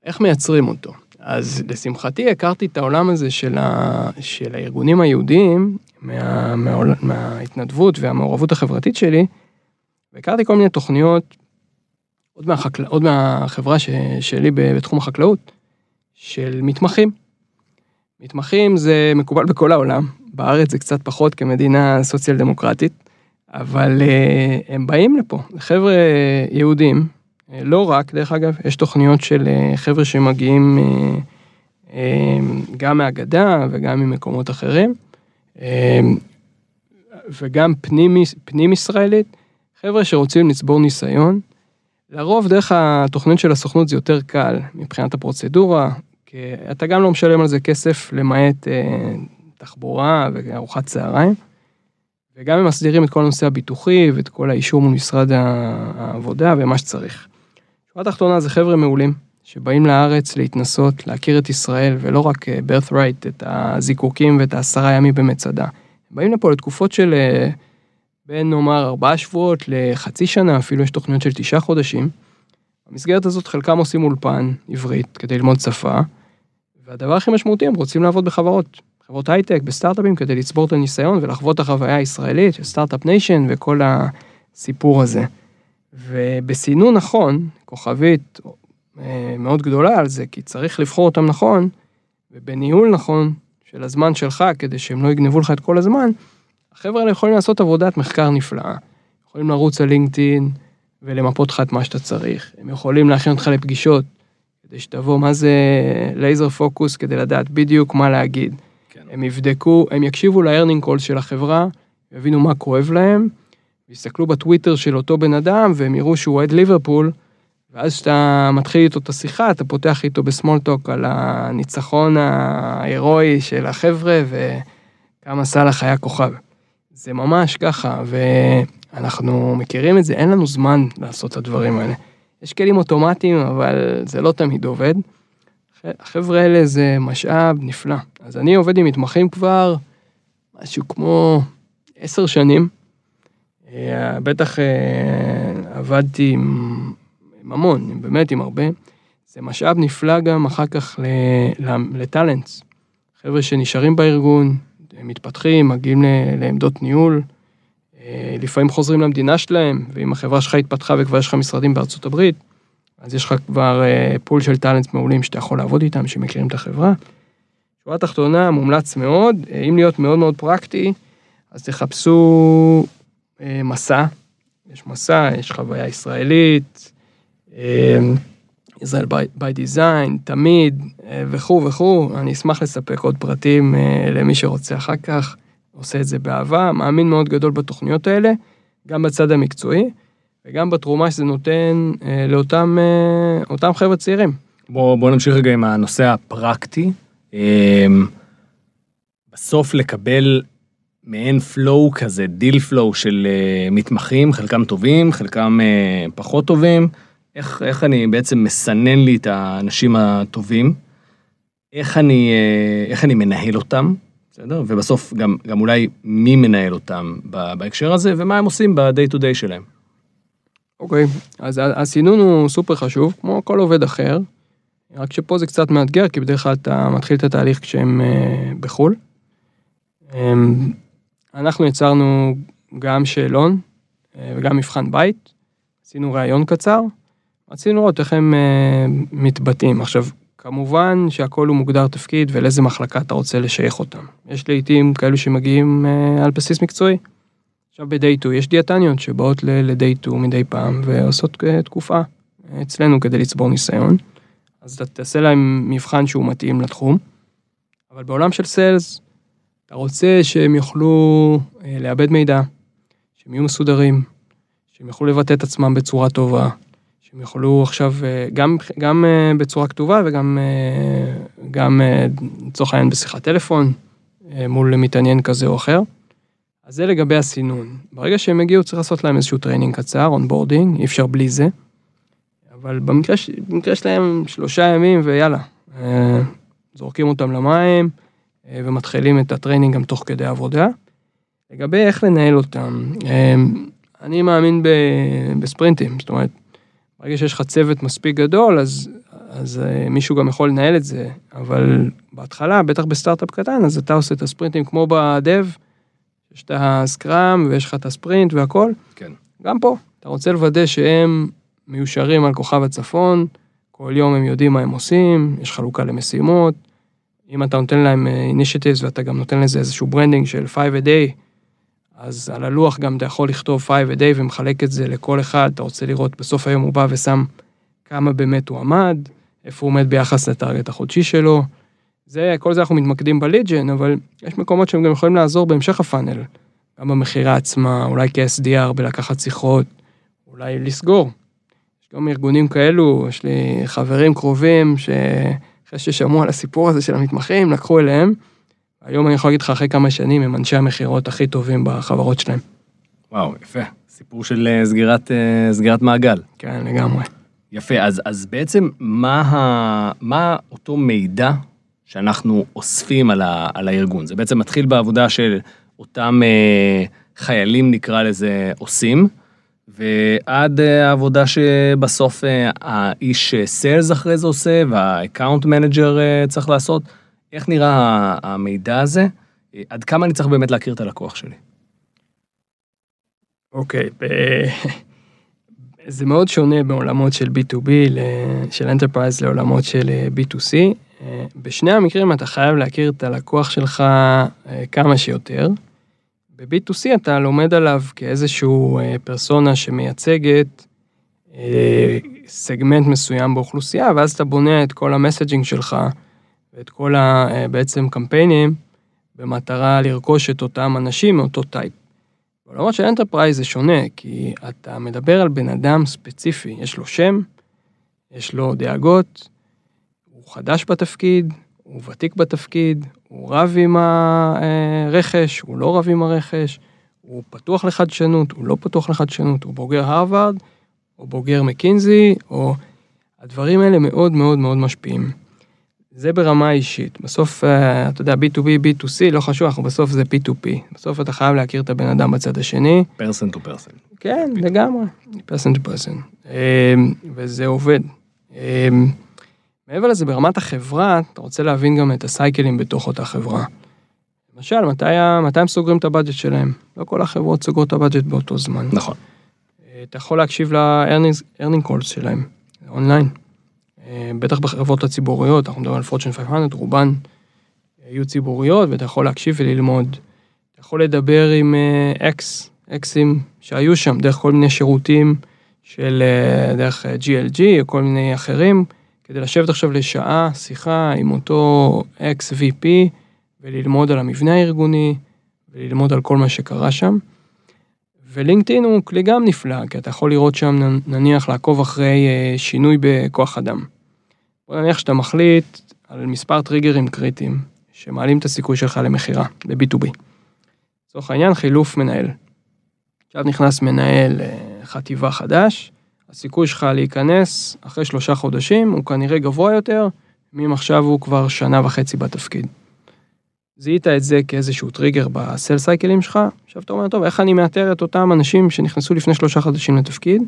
[SPEAKER 2] איך מייצרים אותו? אז לשמחתי הכרתי את העולם הזה של, ה, של הארגונים היהודיים מה, מה, מההתנדבות והמעורבות החברתית שלי, והכרתי כל מיני תוכניות, עוד, מהחקל... עוד מהחברה ש... שלי בתחום החקלאות, של מתמחים. מתמחים זה מקובל בכל העולם, בארץ זה קצת פחות כמדינה סוציאל דמוקרטית, אבל אה, הם באים לפה, חבר'ה יהודים, אה, לא רק, דרך אגב, יש תוכניות של אה, חבר'ה שמגיעים אה, אה, גם מהגדה וגם ממקומות אחרים, אה, וגם פנים, פנים ישראלית, חבר'ה שרוצים לצבור ניסיון. לרוב דרך התוכנית של הסוכנות זה יותר קל מבחינת הפרוצדורה, כי אתה גם לא משלם על זה כסף למעט אה, תחבורה וארוחת צהריים. וגם הם מסדירים את כל הנושא הביטוחי ואת כל האישור מול משרד העבודה ומה שצריך. שורה תחתונה זה חבר'ה מעולים, שבאים לארץ להתנסות, להכיר את ישראל, ולא רק אה, birthright, את הזיקוקים ואת העשרה ימים במצדה. באים לפה לתקופות של אה, בין נאמר ארבעה שבועות לחצי שנה, אפילו יש תוכניות של תשעה חודשים. במסגרת הזאת חלקם עושים אולפן עברית כדי ללמוד שפה, והדבר הכי משמעותי, הם רוצים לעבוד בחברות. חברות הייטק, בסטארט-אפים, כדי לצבור את הניסיון ולחוות את החוויה הישראלית Startup Nation וכל הסיפור הזה. ובסינון נכון, כוכבית אה, מאוד גדולה על זה, כי צריך לבחור אותם נכון, ובניהול נכון של הזמן שלך, כדי שהם לא יגנבו לך את כל הזמן, החבר'ה האלה יכולים לעשות עבודת מחקר נפלאה. יכולים לרוץ על לינקדאין ולמפות לך את מה שאתה צריך. הם יכולים להכין אותך לפגישות, כדי שתבוא מה זה לייזר פוקוס, כדי לדעת בדיוק מה להגיד.
[SPEAKER 1] כן.
[SPEAKER 2] הם יבדקו, הם יקשיבו ל-earning call של החברה, יבינו מה כואב להם, יסתכלו בטוויטר של אותו בן אדם, והם יראו שהוא אוהד ליברפול, ואז כשאתה מתחיל איתו את השיחה, אתה פותח איתו בסמולטוק על הניצחון ההירואי של החבר'ה, וכמה סאלח היה כוכב. זה ממש ככה, ואנחנו מכירים את זה, אין לנו זמן לעשות את הדברים האלה. יש כלים אוטומטיים, אבל זה לא תמיד עובד. החבר'ה האלה זה משאב נפלא. אז אני עובד עם מתמחים כבר משהו כמו עשר שנים. אה, בטח אה, עבדתי עם, עם המון, באמת עם הרבה. זה משאב נפלא גם אחר כך לטאלנטס. חבר'ה שנשארים בארגון, מתפתחים, מגיעים לעמדות ניהול, אה, לפעמים חוזרים למדינה שלהם, ואם החברה שלך התפתחה וכבר יש לך משרדים בארצות הברית, אז יש לך כבר פול של טאלנטס מעולים שאתה יכול לעבוד איתם, שמכירים את החברה. שורה תחתונה, מומלץ מאוד, אם להיות מאוד מאוד פרקטי, אז תחפשו אה, מסע, יש מסע, יש חוויה ישראלית, אה, ישראל by design, תמיד, אה, וכו' וכו', אני אשמח לספק עוד פרטים למי שרוצה אחר כך, עושה את זה באהבה, מאמין מאוד גדול בתוכניות האלה, גם בצד המקצועי, וגם בתרומה שזה נותן לאותם חבר'ה צעירים.
[SPEAKER 1] בוא, בוא נמשיך רגע עם הנושא הפרקטי. בסוף לקבל מעין flow כזה, deal flow של מתמחים, חלקם טובים, חלקם פחות טובים. איך, איך אני בעצם מסנן לי את האנשים הטובים? איך אני, uh, איך אני מנהל אותם, בסדר? ובסוף גם, גם אולי מי מנהל אותם בהקשר הזה, ומה הם עושים ב-day to day שלהם.
[SPEAKER 2] אוקיי, okay, אז הסינון הוא סופר חשוב, כמו כל עובד אחר, רק שפה זה קצת מאתגר, כי בדרך כלל אתה מתחיל את התהליך כשהם uh, בחו"ל. Um, אנחנו יצרנו גם שאלון אה, וגם מבחן בית, עשינו ראיון קצר, רצינו לראות איך הם אה, מתבטאים. עכשיו, כמובן שהכל הוא מוגדר תפקיד ולאיזה מחלקה אתה רוצה לשייך אותם. יש לעיתים כאלו שמגיעים אה, על בסיס מקצועי. עכשיו ב-day 2 יש דיאטניות שבאות ל-day 2 מדי פעם ועושות תקופה אצלנו כדי לצבור ניסיון. אז אתה תעשה להם מבחן שהוא מתאים לתחום. אבל בעולם של sales, אתה רוצה שהם יוכלו אה, לעבד מידע, שהם יהיו מסודרים, שהם יוכלו לבטא את עצמם בצורה טובה, שהם יוכלו עכשיו אה, גם, גם אה, בצורה כתובה וגם גם לצורך העניין בשיחת טלפון מול מתעניין כזה או אחר. אז זה לגבי הסינון. ברגע שהם הגיעו צריך לעשות להם איזשהו training קצר, onboarding, אי אפשר בלי זה. אבל במקרה, במקרה שלהם שלושה ימים ויאללה, זורקים אותם למים. אה, ומתחילים את ה training גם תוך כדי עבודה. לגבי איך לנהל אותם, אה, אני מאמין בספרינטים, זאת אומרת, ברגע שיש לך צוות מספיק גדול, אז, אז אה, מישהו גם יכול לנהל את זה, אבל בהתחלה, בטח בסטארט-אפ קטן, אז אתה עושה את הספרינטים כמו ב dev, יש את ה scrum ויש לך את הספרינט והכל.
[SPEAKER 1] כן.
[SPEAKER 2] גם פה, אתה רוצה לוודא שהם מיושרים על כוכב הצפון, כל יום הם יודעים מה הם עושים, יש חלוקה למשימות, אם אתה נותן להם initiatives ואתה גם נותן לזה איזשהו branding של 5 a day, אז על הלוח גם אתה יכול לכתוב 5 a day ומחלק את זה לכל אחד, אתה רוצה לראות, בסוף היום הוא בא ושם כמה באמת הוא עמד, איפה הוא עומד ביחס ל target החודשי שלו. זה, כל זה אנחנו מתמקדים ב lead gen, אבל יש מקומות שהם גם יכולים לעזור בהמשך ה funnel. גם במכירה עצמה, אולי כ-SDR בלקחת שיחות, אולי לסגור. יש גם ארגונים כאלו, יש לי חברים קרובים שאחרי ששמעו על הסיפור הזה של המתמחים, לקחו אליהם. היום אני יכול להגיד לך, אחרי כמה שנים, הם אנשי המכירות הכי טובים בחברות שלהם.
[SPEAKER 1] וואו, יפה. סיפור של אה, סגירת, אה, סגירת מעגל.
[SPEAKER 2] כן, לגמרי.
[SPEAKER 1] יפה, אז, אז בעצם מה, ה, מה אותו מידע שאנחנו אוספים על, ה, על הארגון? זה בעצם מתחיל בעבודה של אותם אה, חיילים, נקרא לזה, עושים, ועד אה, העבודה שבסוף האיש sales אחרי זה עושה, וה account manager צריך לעשות. איך נראה המידע הזה? עד כמה אני צריך באמת להכיר את הלקוח שלי?
[SPEAKER 2] אוקיי, זה מאוד שונה בעולמות של B2B, ל- של Enterprise לעולמות של אה, B2C. אה, בשני המקרים אתה חייב להכיר את הלקוח שלך אה, כמה שיותר. ב-B2C אתה לומד עליו כאיזשהו פרסונה שמייצגת סגמנט מסוים באוכלוסייה, ואז אתה בונה את כל ה messaging שלך ואת כל ה, אה, בעצם קמפיינים במטרה לרכוש את אותם אנשים מאותו type. בעולמות של Enterprise זה שונה, כי אתה מדבר על בן אדם ספציפי, יש לו שם, יש לו דאגות, הוא חדש בתפקיד, הוא ותיק בתפקיד, הוא רב עם הרכש, הוא לא רב עם הרכש, הוא פתוח לחדשנות, הוא לא פתוח לחדשנות, הוא בוגר הרווארד, או בוגר מקינזי, או... הדברים האלה מאוד מאוד מאוד משפיעים. זה ברמה האישית. בסוף, אה, אתה יודע, B2B, B2C, לא חשוב, אנחנו בסוף זה P2P. בסוף אתה חייב להכיר את הבן אדם בצד השני.
[SPEAKER 1] פרסן טו פרסן.
[SPEAKER 2] כן, לגמרי, person to person. וזה עובד. אמ, מעבר לזה, ברמת החברה, אתה רוצה להבין גם את הסייקלים בתוך אותה חברה. למשל, מתי, מתי הם סוגרים את ה budget שלהם? לא כל החברות סוגרות את ה budget באותו זמן.
[SPEAKER 1] נכון.
[SPEAKER 2] אה, אתה יכול להקשיב ל earning calls שלהם, אונליין. אה, בטח בחברות הציבוריות, אנחנו מדברים על Fortune 500, רובן יהיו ציבוריות, ואתה יכול להקשיב וללמוד. אתה יכול לדבר עם אה, אקס, אקסים שהיו שם, דרך כל מיני שירותים של, אה, דרך אה, GLG או כל מיני אחרים, כדי לשבת עכשיו לשעה, שיחה עם אותו אקס VP, וללמוד על המבנה הארגוני, וללמוד על כל מה שקרה שם. ולינקדאין הוא כלי גם נפלא, כי אתה יכול לראות שם נניח לעקוב אחרי אה, שינוי בכוח אדם. בוא נניח שאתה מחליט על מספר טריגרים קריטיים שמעלים את הסיכוי שלך למכירה, ב-B2B. לצורך העניין חילוף מנהל. עכשיו נכנס מנהל אה, חטיבה חדש, הסיכוי שלך להיכנס אחרי שלושה חודשים הוא כנראה גבוה יותר, מאם עכשיו הוא כבר שנה וחצי בתפקיד. זיהית את זה כאיזשהו טריגר בסל סייקלים שלך, עכשיו אתה אומר, טוב, איך אני מאתר את אותם אנשים שנכנסו לפני שלושה חודשים לתפקיד,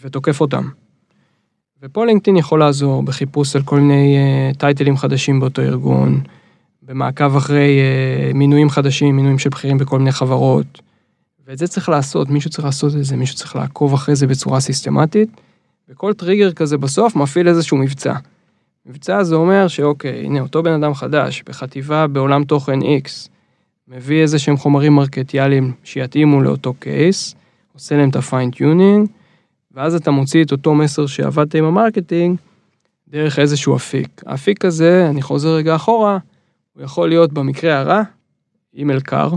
[SPEAKER 2] ותוקף אותם. ופה לינקדאין יכול לעזור בחיפוש על כל מיני uh, טייטלים חדשים באותו ארגון, במעקב אחרי uh, מינויים חדשים, מינויים של בכירים בכל מיני חברות. ואת זה צריך לעשות, מישהו צריך לעשות את זה, מישהו צריך לעקוב אחרי זה בצורה סיסטמטית, וכל טריגר כזה בסוף מפעיל איזשהו מבצע. מבצע זה אומר שאוקיי, הנה אותו בן אדם חדש, בחטיבה בעולם תוכן X, מביא איזה שהם חומרים מרקטיאליים שיתאימו לאותו קייס, עושה להם את ה fine tuning, ואז אתה מוציא את אותו מסר שעבדת עם ה marketing דרך איזשהו אפיק. האפיק הזה, אני חוזר רגע אחורה, הוא יכול להיות במקרה הרע, אימייל קר,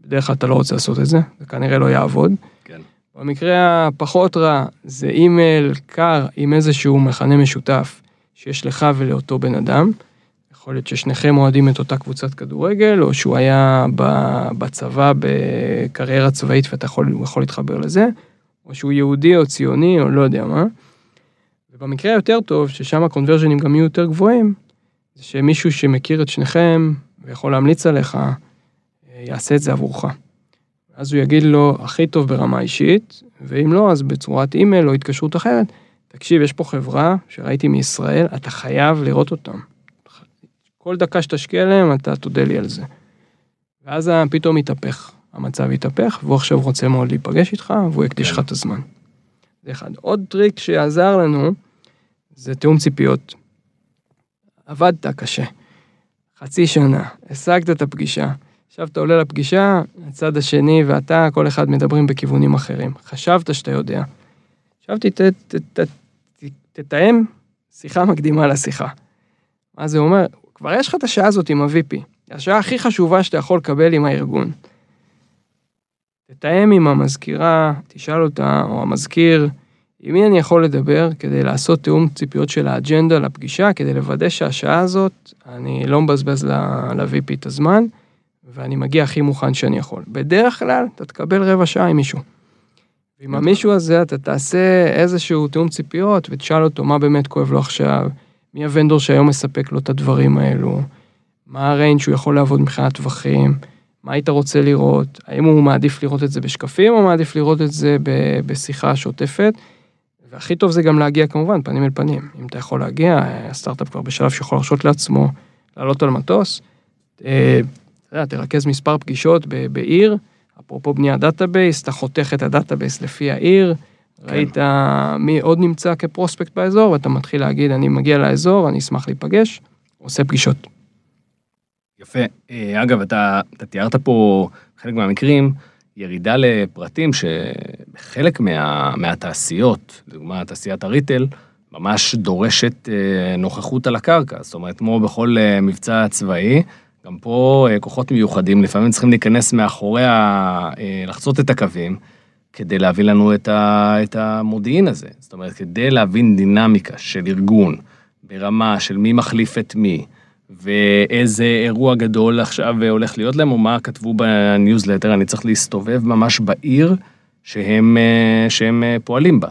[SPEAKER 2] בדרך כלל אתה לא רוצה לעשות את זה, זה כנראה לא יעבוד.
[SPEAKER 1] כן.
[SPEAKER 2] במקרה הפחות רע, זה אימייל קר עם איזשהו מכנה משותף שיש לך ולאותו בן אדם. יכול להיות ששניכם אוהדים את אותה קבוצת כדורגל, או שהוא היה בצבא בקריירה צבאית ואתה יכול, יכול להתחבר לזה, או שהוא יהודי או ציוני או לא יודע מה. ובמקרה היותר טוב, ששם הקונברז'נים גם יהיו יותר גבוהים, זה שמישהו שמכיר את שניכם ויכול להמליץ עליך, אה, יעשה את זה עבורך. אז הוא יגיד לו, הכי טוב ברמה אישית, ואם לא, אז בצורת אימייל או התקשרות אחרת, תקשיב, יש פה חברה שראיתי מישראל, אתה חייב לראות אותם. כל דקה שתשקיע להם, אתה תודה לי על זה. ואז פתאום התהפך, המצב התהפך, והוא עכשיו רוצה מאוד להיפגש איתך, והוא יקדיש לך את הזמן. זה אחד. עוד טריק שעזר לנו, זה תיאום ציפיות. עבדת קשה, חצי שנה, השגת את הפגישה, עכשיו אתה עולה לפגישה, הצד השני ואתה, כל אחד מדברים בכיוונים אחרים. חשבת שאתה יודע. עכשיו תתאם שיחה מקדימה לשיחה. מה זה אומר? כבר יש לך את השעה הזאת עם ה-VP. השעה הכי חשובה שאתה יכול לקבל עם הארגון. תתאם עם המזכירה, תשאל אותה, או המזכיר, עם מי אני יכול לדבר כדי לעשות תיאום ציפיות של האג'נדה לפגישה, כדי לוודא שהשעה הזאת, אני לא מבזבז ל-VP את הזמן, ואני מגיע הכי מוכן שאני יכול. בדרך כלל, אתה תקבל רבע שעה עם מישהו. ועם המישהו הזה אתה תעשה איזשהו תיאום ציפיות, ותשאל אותו מה באמת כואב לו עכשיו, מי ה vendor שהיום מספק לו את הדברים האלו, מה ה range שהוא יכול לעבוד מבחינת טווחים, מה היית רוצה לראות, האם הוא מעדיף לראות את זה בשקפים, או מעדיף לראות את זה בשיחה שוטפת. והכי טוב זה גם להגיע כמובן פנים אל פנים. אם אתה יכול להגיע, הסטארט-אפ כבר בשלב שיכול להרשות לעצמו לעלות על מטוס. אה, תרכז מספר פגישות בעיר, אפרופו בניית database, אתה חותך את ה database לפי העיר, כן. ראית מי עוד נמצא כ prospect באזור, ואתה מתחיל להגיד, אני מגיע לאזור, אני אשמח להיפגש, עושה פגישות.
[SPEAKER 1] יפה. אה, אגב, אתה, אתה תיארת פה חלק מהמקרים, ירידה לפרטים שחלק מה, מהתעשיות, לדוגמה תעשיית ה retail, ממש דורשת אה, נוכחות על הקרקע. זאת אומרת, כמו בכל אה, מבצע צבאי, גם פה כוחות מיוחדים לפעמים צריכים להיכנס מאחורי, ה... לחצות את הקווים, כדי להביא לנו את, ה... את המודיעין הזה. זאת אומרת, כדי להבין דינמיקה של ארגון ברמה של מי מחליף את מי, ואיזה אירוע גדול עכשיו הולך להיות להם, או מה כתבו בניוזלטר, אני צריך להסתובב ממש בעיר שהם, אה, שהם אה, פועלים בה.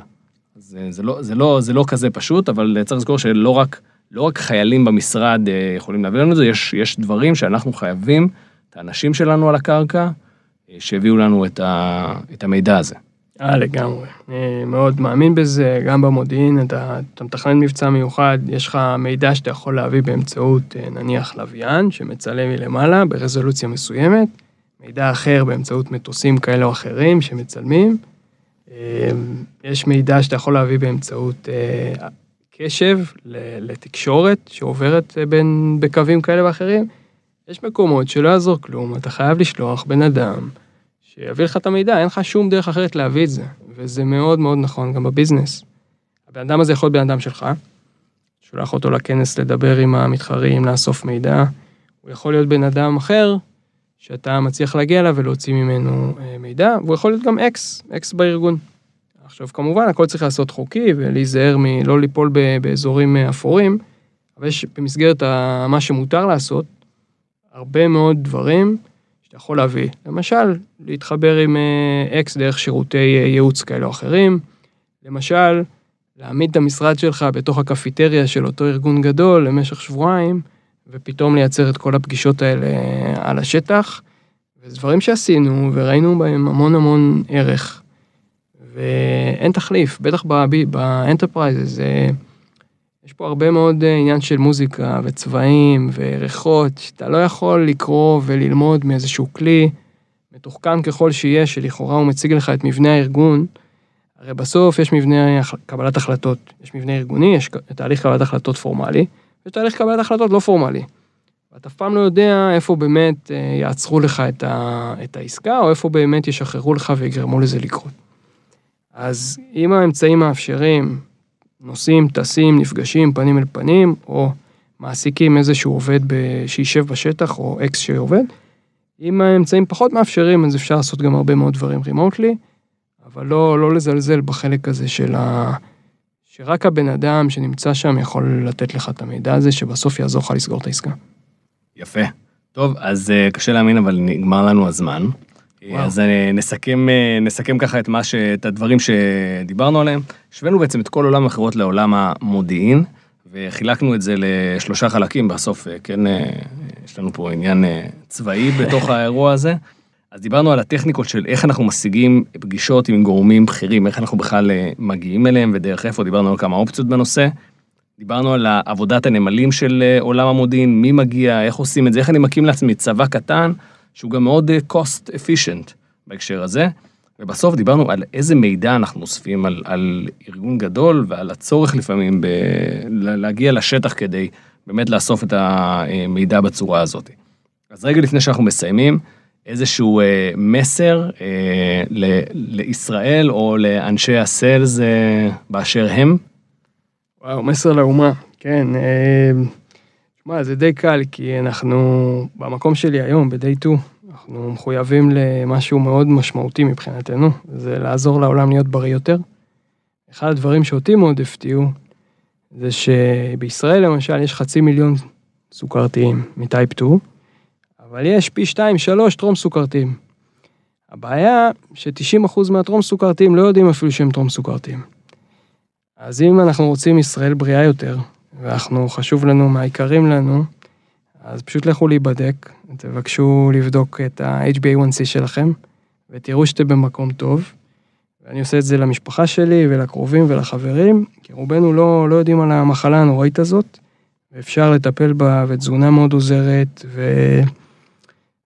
[SPEAKER 1] זה, זה, לא, זה, לא, זה לא כזה פשוט, אבל צריך לזכור שלא רק, לא רק חיילים במשרד אה, יכולים להביא לנו את זה, יש, יש דברים שאנחנו חייבים, את האנשים שלנו על הקרקע, שהביאו לנו את, ה, את המידע הזה.
[SPEAKER 2] אה, לגמרי. אני מאוד מאמין בזה, גם במודיעין, אתה, אתה מתכנן מבצע מיוחד, יש לך מידע שאתה יכול להביא באמצעות אה, נניח לוויין, שמצלם מלמעלה ברזולוציה מסוימת, מידע אחר באמצעות מטוסים כאלה או אחרים שמצלמים. אה, יש מידע שאתה יכול להביא באמצעות אה, קשב לתקשורת שעוברת בין, בקווים כאלה ואחרים. יש מקומות שלא יעזור כלום, אתה חייב לשלוח בן אדם. שיביא לך את המידע, אין לך שום דרך אחרת להביא את זה, וזה מאוד מאוד נכון גם בביזנס. הבן אדם הזה יכול להיות בן אדם שלך, שולח אותו לכנס לדבר עם המתחרים, לאסוף מידע, הוא יכול להיות בן אדם אחר, שאתה מצליח להגיע אליו ולהוציא ממנו אה, מידע, והוא יכול להיות גם אקס, אקס בארגון. עכשיו כמובן הכל צריך לעשות חוקי ולהיזהר מלא ליפול באזורים אה, אפורים, אבל יש במסגרת מה שמותר לעשות, הרבה מאוד דברים שאתה יכול להביא. למשל, להתחבר עם אקס אה, דרך שירותי אה, ייעוץ כאלה או אחרים. למשל, להעמיד את המשרד שלך בתוך הקפיטריה של אותו ארגון גדול למשך שבועיים, ופתאום לייצר את כל הפגישות האלה אה, על השטח. וזה דברים שעשינו וראינו בהם המון המון ערך. ואין תחליף, בטח ב enterprise, זה... יש פה הרבה מאוד אה, עניין של מוזיקה וצבעים וריחות, שאתה לא יכול לקרוא וללמוד מאיזשהו כלי, מתוחכם ככל שיהיה, שלכאורה הוא מציג לך את מבנה הארגון. הרי בסוף יש מבנה קבלת החלטות, יש מבנה ארגוני, יש תהליך קבלת החלטות פורמלי, ויש תהליך קבלת החלטות לא פורמלי. ואתה אף פעם לא יודע איפה באמת אה, יעצרו לך את, ה, את העסקה, או איפה באמת ישחררו לך ויגרמו לזה לקרות. אז אם האמצעים מאפשרים נוסעים, טסים, נפגשים פנים אל פנים, או מעסיקים איזשהו עובד שישב בשטח, או אקס שעובד. אם האמצעים פחות מאפשרים, אז אפשר לעשות גם הרבה מאוד דברים רימוטלי, אבל לא, לא לזלזל בחלק הזה של ה... שרק הבן אדם שנמצא שם יכול לתת לך את המידע הזה, שבסוף יעזור לך לסגור את העסקה.
[SPEAKER 1] יפה. טוב, אז אה, קשה להאמין, אבל נגמר לנו הזמן. וואו. אז אה, נסכם, אה, נסכם ככה את, מה ש, את הדברים שדיברנו עליהם. השווינו בעצם את כל עולם המכירות לעולם המודיעין, וחילקנו את זה לשלושה חלקים בסוף, אה, כן, יש לנו פה עניין צבאי בתוך האירוע הזה. אז דיברנו על הטכניקות של איך אנחנו משיגים פגישות עם גורמים בכירים, איך אנחנו בכלל מגיעים אליהם ודרך איפה, דיברנו על כמה אופציות בנושא. דיברנו על עבודת הנמלים של עולם המודיעין, מי מגיע, איך עושים את זה, איך אני מקים לעצמי צבא קטן. שהוא גם מאוד אה, cost efficient בהקשר הזה. ובסוף דיברנו על איזה מידע אנחנו אוספים על, על ארגון גדול ועל הצורך לפעמים ב, להגיע לשטח כדי באמת לאסוף את המידע בצורה הזאת. אז רגע לפני שאנחנו מסיימים, איזשהו אה, מסר אה, ל- לישראל או לאנשי הסיילס אה, באשר הם?
[SPEAKER 2] וואו, מסר לאומה, כן. אה, שמע, זה די קל, כי אנחנו, במקום שלי היום, ב-day 2, אנחנו מחויבים למשהו מאוד משמעותי מבחינתנו, זה לעזור לעולם להיות בריא יותר. אחד הדברים שאותי מאוד הפתיעו, זה שבישראל למשל יש חצי מיליון סוכרתיים מטייפ 2, אבל יש פי 2-3 טרום סוכרתיים. הבעיה ש-90% מהטרום סוכרתיים לא יודעים אפילו שהם טרום סוכרתיים. אז אם אנחנו רוצים ישראל בריאה יותר, ואנחנו, חשוב לנו מהעיקרים לנו, אז פשוט לכו להיבדק, תבקשו לבדוק את ה-HbA1c שלכם, ותראו שאתם במקום טוב. ואני עושה את זה למשפחה שלי ולקרובים ולחברים, כי רובנו לא, לא יודעים על המחלה הנוראית הזאת, ואפשר לטפל בה, ותזונה מאוד עוזרת,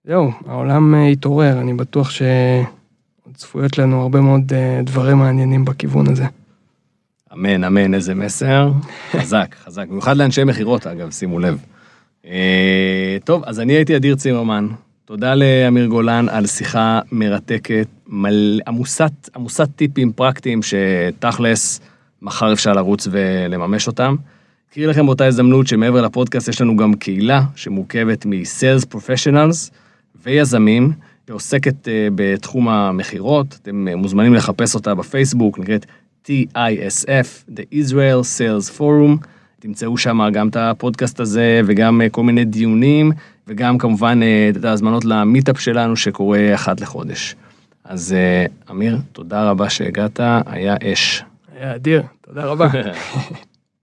[SPEAKER 2] וזהו, העולם אה, יתעורר, אני בטוח שעוד צפויות לנו הרבה מאוד אה, דברים מעניינים בכיוון הזה.
[SPEAKER 1] אמן, אמן, איזה מסר. חזק, חזק. במיוחד לאנשי מכירות, אגב, שימו לב. אה, טוב, אז אני הייתי אדיר צימרמן. תודה לאמיר גולן על שיחה מרתקת, מל... עמוסת, עמוסת טיפים פרקטיים שתכלס, מחר אפשר לרוץ ולממש אותם. אקריא לכם באותה הזדמנות שמעבר לפודקאסט יש לנו גם קהילה שמורכבת מ-Sales Professionals ויזמים, ועוסקת אה, בתחום המכירות. אתם אה, מוזמנים לחפש אותה בפייסבוק, נקראת TISF, The Israel Sales Forum. תמצאו שם גם את הפודקאסט הזה וגם אה, כל מיני דיונים, וגם כמובן אה, את ההזמנות למיטאפ שלנו שקורה אחת לחודש. אז אה, אמיר, תודה רבה שהגעת, היה אש.
[SPEAKER 2] היה אדיר, תודה רבה.